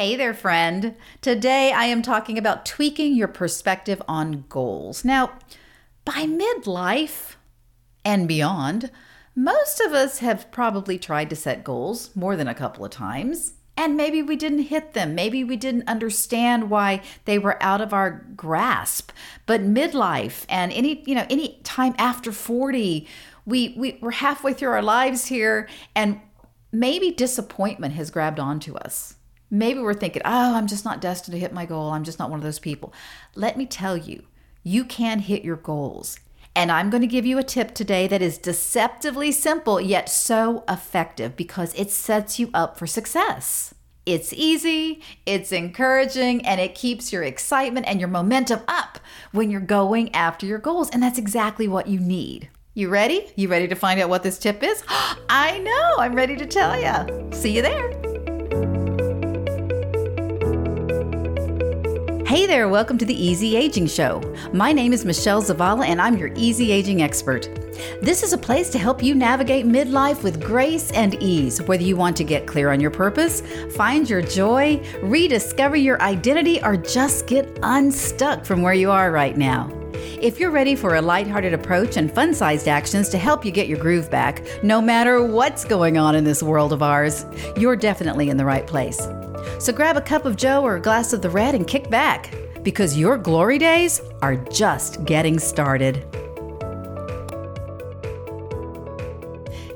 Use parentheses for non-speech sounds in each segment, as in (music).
Hey there, friend. Today I am talking about tweaking your perspective on goals. Now, by midlife and beyond, most of us have probably tried to set goals more than a couple of times. And maybe we didn't hit them. Maybe we didn't understand why they were out of our grasp. But midlife and any, you know, any time after 40, we, we we're halfway through our lives here and maybe disappointment has grabbed onto us Maybe we're thinking, oh, I'm just not destined to hit my goal. I'm just not one of those people. Let me tell you, you can hit your goals. And I'm going to give you a tip today that is deceptively simple, yet so effective because it sets you up for success. It's easy, it's encouraging, and it keeps your excitement and your momentum up when you're going after your goals. And that's exactly what you need. You ready? You ready to find out what this tip is? (gasps) I know, I'm ready to tell you. See you there. Hey there, welcome to the Easy Aging Show. My name is Michelle Zavala, and I'm your easy aging expert. This is a place to help you navigate midlife with grace and ease, whether you want to get clear on your purpose, find your joy, rediscover your identity, or just get unstuck from where you are right now. If you're ready for a lighthearted approach and fun sized actions to help you get your groove back, no matter what's going on in this world of ours, you're definitely in the right place. So grab a cup of Joe or a glass of the red and kick back because your glory days are just getting started.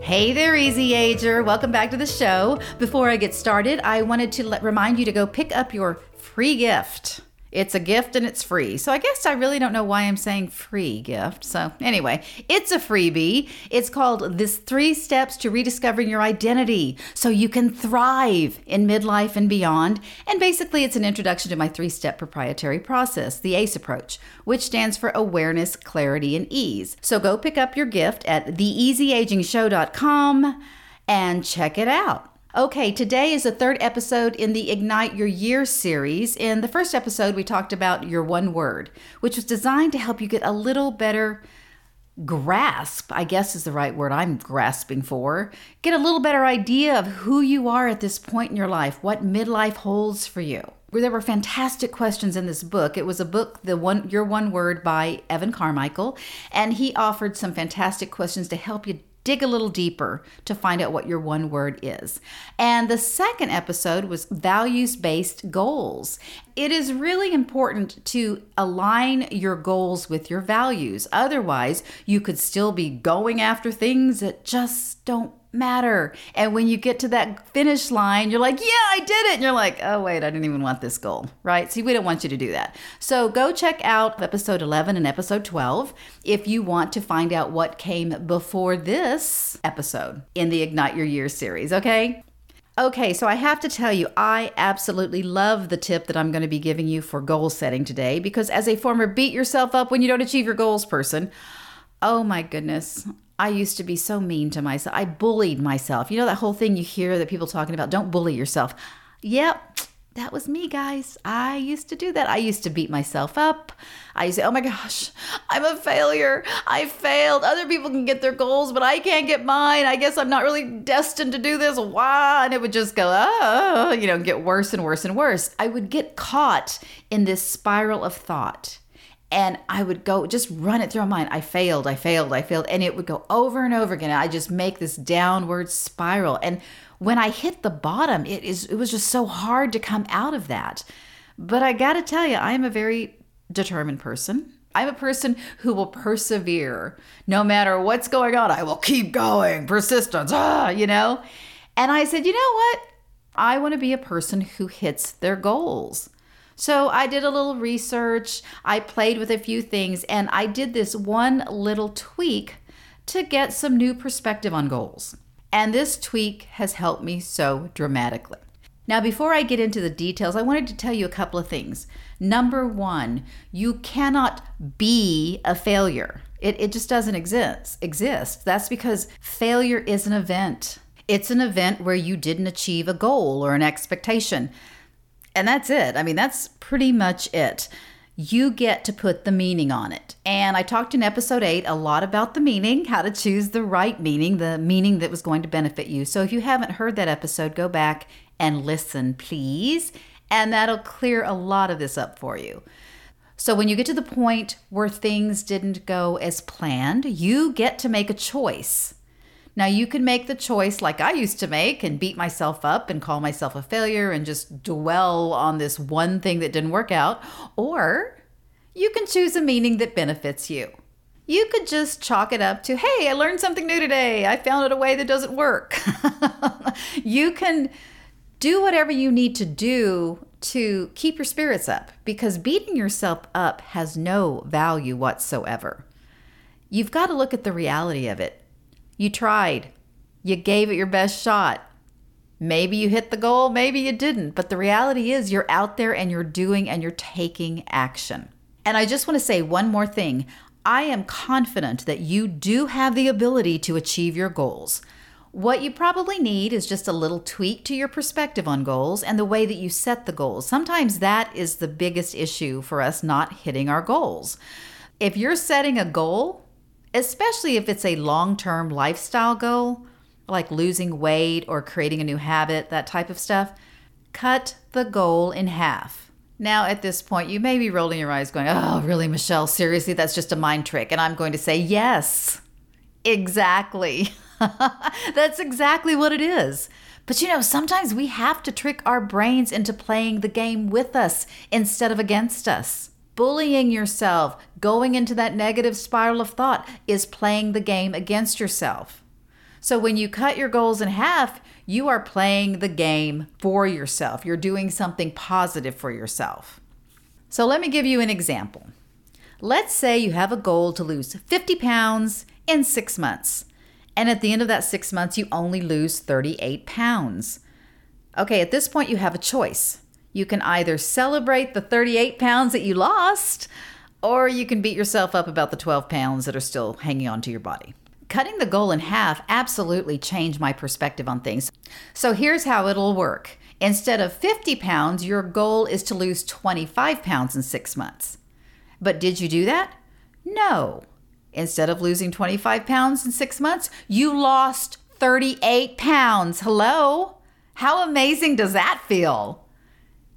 Hey there, Easy Ager. Welcome back to the show. Before I get started, I wanted to let, remind you to go pick up your free gift. It's a gift and it's free. So I guess I really don't know why I'm saying free gift. So anyway, it's a freebie. It's called This Three Steps to Rediscovering Your Identity so you can thrive in midlife and beyond. And basically, it's an introduction to my three step proprietary process, the ACE approach, which stands for awareness, clarity, and ease. So go pick up your gift at theeasyagingshow.com and check it out. Okay, today is the third episode in the Ignite Your Year series. In the first episode, we talked about your one word, which was designed to help you get a little better grasp, I guess is the right word I'm grasping for. Get a little better idea of who you are at this point in your life, what midlife holds for you. There were fantastic questions in this book. It was a book, the one Your One Word by Evan Carmichael, and he offered some fantastic questions to help you dig a little deeper to find out what your one word is. And the second episode was values based goals. It is really important to align your goals with your values. Otherwise, you could still be going after things that just don't matter. And when you get to that finish line, you're like, yeah, I did it. And you're like, oh, wait, I didn't even want this goal, right? See, we don't want you to do that. So go check out episode 11 and episode 12 if you want to find out what came before this episode in the Ignite Your Year series, okay? Okay, so I have to tell you, I absolutely love the tip that I'm going to be giving you for goal setting today because as a former beat yourself up when you don't achieve your goals person, oh my goodness, I used to be so mean to myself. I bullied myself. You know that whole thing you hear that people talking about, don't bully yourself. Yep, that was me, guys. I used to do that. I used to beat myself up. I used to say, oh my gosh, I'm a failure. I failed. Other people can get their goals, but I can't get mine. I guess I'm not really destined to do this. Why? And it would just go, oh, you know, get worse and worse and worse. I would get caught in this spiral of thought and I would go just run it through my mind. I failed, I failed, I failed. And it would go over and over again. I just make this downward spiral. And when I hit the bottom, it is it was just so hard to come out of that. But I gotta tell you, I am a very determined person. I'm a person who will persevere no matter what's going on. I will keep going, persistence, ah, you know? And I said, you know what? I want to be a person who hits their goals. So I did a little research, I played with a few things, and I did this one little tweak to get some new perspective on goals. And this tweak has helped me so dramatically. Now, before I get into the details, I wanted to tell you a couple of things. Number one, you cannot be a failure. It, it just doesn't exist. Exist. That's because failure is an event. It's an event where you didn't achieve a goal or an expectation. And that's it. I mean, that's pretty much it. You get to put the meaning on it. And I talked in episode eight a lot about the meaning, how to choose the right meaning, the meaning that was going to benefit you. So if you haven't heard that episode, go back and listen, please. And that'll clear a lot of this up for you. So, when you get to the point where things didn't go as planned, you get to make a choice. Now, you can make the choice like I used to make and beat myself up and call myself a failure and just dwell on this one thing that didn't work out, or you can choose a meaning that benefits you. You could just chalk it up to, hey, I learned something new today. I found a way that doesn't work. (laughs) you can do whatever you need to do to keep your spirits up because beating yourself up has no value whatsoever. You've got to look at the reality of it. You tried, you gave it your best shot. Maybe you hit the goal, maybe you didn't, but the reality is you're out there and you're doing and you're taking action. And I just want to say one more thing. I am confident that you do have the ability to achieve your goals. What you probably need is just a little tweak to your perspective on goals and the way that you set the goals. Sometimes that is the biggest issue for us not hitting our goals. If you're setting a goal, especially if it's a long term lifestyle goal, like losing weight or creating a new habit, that type of stuff, cut the goal in half. Now, at this point, you may be rolling your eyes going, Oh, really, Michelle? Seriously, that's just a mind trick. And I'm going to say, Yes, exactly. (laughs) That's exactly what it is. But you know, sometimes we have to trick our brains into playing the game with us instead of against us. Bullying yourself, going into that negative spiral of thought, is playing the game against yourself. So when you cut your goals in half, you are playing the game for yourself. You're doing something positive for yourself. So let me give you an example. Let's say you have a goal to lose 50 pounds in six months. And at the end of that six months, you only lose 38 pounds. Okay, at this point, you have a choice. You can either celebrate the 38 pounds that you lost, or you can beat yourself up about the 12 pounds that are still hanging onto your body. Cutting the goal in half absolutely changed my perspective on things. So here's how it'll work. Instead of 50 pounds, your goal is to lose 25 pounds in six months. But did you do that? No. Instead of losing 25 pounds in six months, you lost 38 pounds. Hello? How amazing does that feel?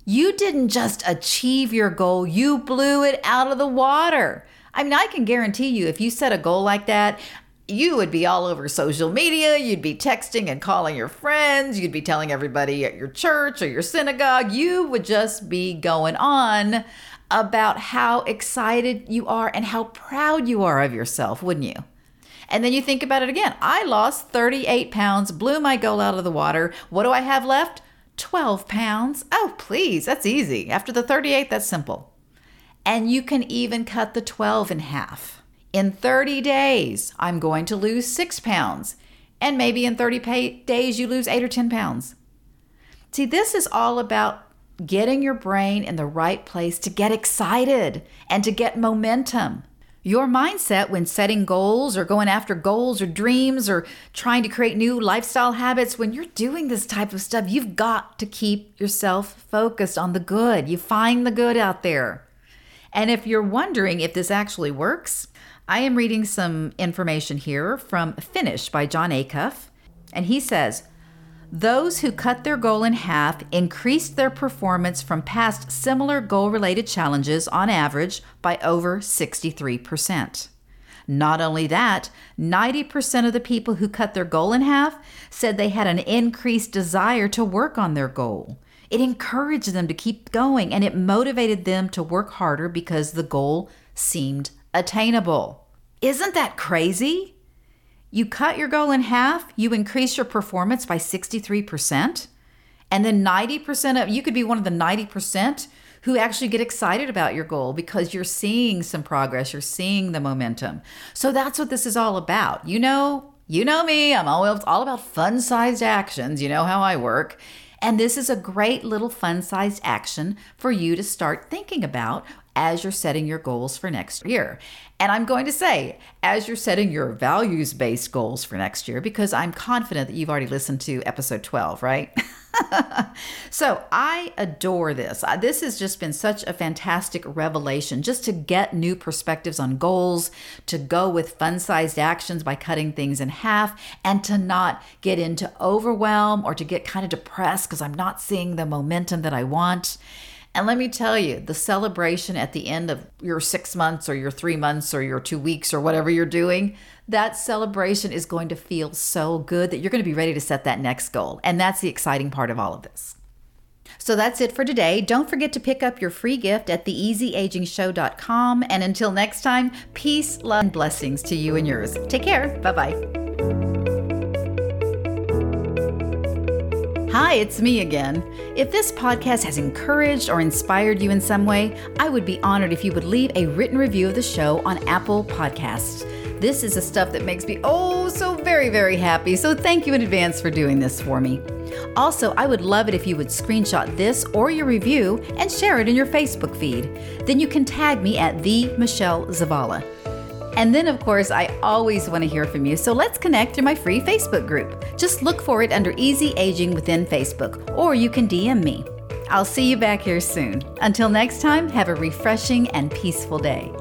You didn't just achieve your goal, you blew it out of the water. I mean, I can guarantee you, if you set a goal like that, you would be all over social media. You'd be texting and calling your friends. You'd be telling everybody at your church or your synagogue. You would just be going on about how excited you are and how proud you are of yourself, wouldn't you? And then you think about it again. I lost 38 pounds, blew my goal out of the water. What do I have left? 12 pounds. Oh, please, that's easy. After the 38, that's simple. And you can even cut the 12 in half. In 30 days, I'm going to lose six pounds. And maybe in 30 days, you lose eight or 10 pounds. See, this is all about getting your brain in the right place to get excited and to get momentum. Your mindset when setting goals or going after goals or dreams or trying to create new lifestyle habits, when you're doing this type of stuff, you've got to keep yourself focused on the good. You find the good out there. And if you're wondering if this actually works, I am reading some information here from Finish by Jon Acuff. And he says, those who cut their goal in half increased their performance from past similar goal related challenges on average by over 63%. Not only that, 90% of the people who cut their goal in half said they had an increased desire to work on their goal. It encouraged them to keep going and it motivated them to work harder because the goal seemed attainable. Isn't that crazy? You cut your goal in half, you increase your performance by 63%, and then 90% of you could be one of the 90% who actually get excited about your goal because you're seeing some progress, you're seeing the momentum. So that's what this is all about. You know, you know me, I'm always all about fun-sized actions. You know how I work. And this is a great little fun-sized action for you to start thinking about as you're setting your goals for next year. And I'm going to say, as you're setting your values based goals for next year, because I'm confident that you've already listened to episode 12, right? (laughs) so I adore this. This has just been such a fantastic revelation just to get new perspectives on goals, to go with fun sized actions by cutting things in half, and to not get into overwhelm or to get kind of depressed because I'm not seeing the momentum that I want. And let me tell you, the celebration at the end of your six months or your three months or your two weeks or whatever you're doing, that celebration is going to feel so good that you're going to be ready to set that next goal. And that's the exciting part of all of this. So that's it for today. Don't forget to pick up your free gift at theeasyagingshow.com. And until next time, peace, love, and blessings to you and yours. Take care. Bye bye. Hi, it's me again. If this podcast has encouraged or inspired you in some way, I would be honored if you would leave a written review of the show on Apple Podcasts. This is the stuff that makes me oh so very, very happy. So thank you in advance for doing this for me. Also, I would love it if you would screenshot this or your review and share it in your Facebook feed. Then you can tag me at the Michelle Zavala. And then, of course, I always want to hear from you, so let's connect through my free Facebook group. Just look for it under Easy Aging within Facebook, or you can DM me. I'll see you back here soon. Until next time, have a refreshing and peaceful day.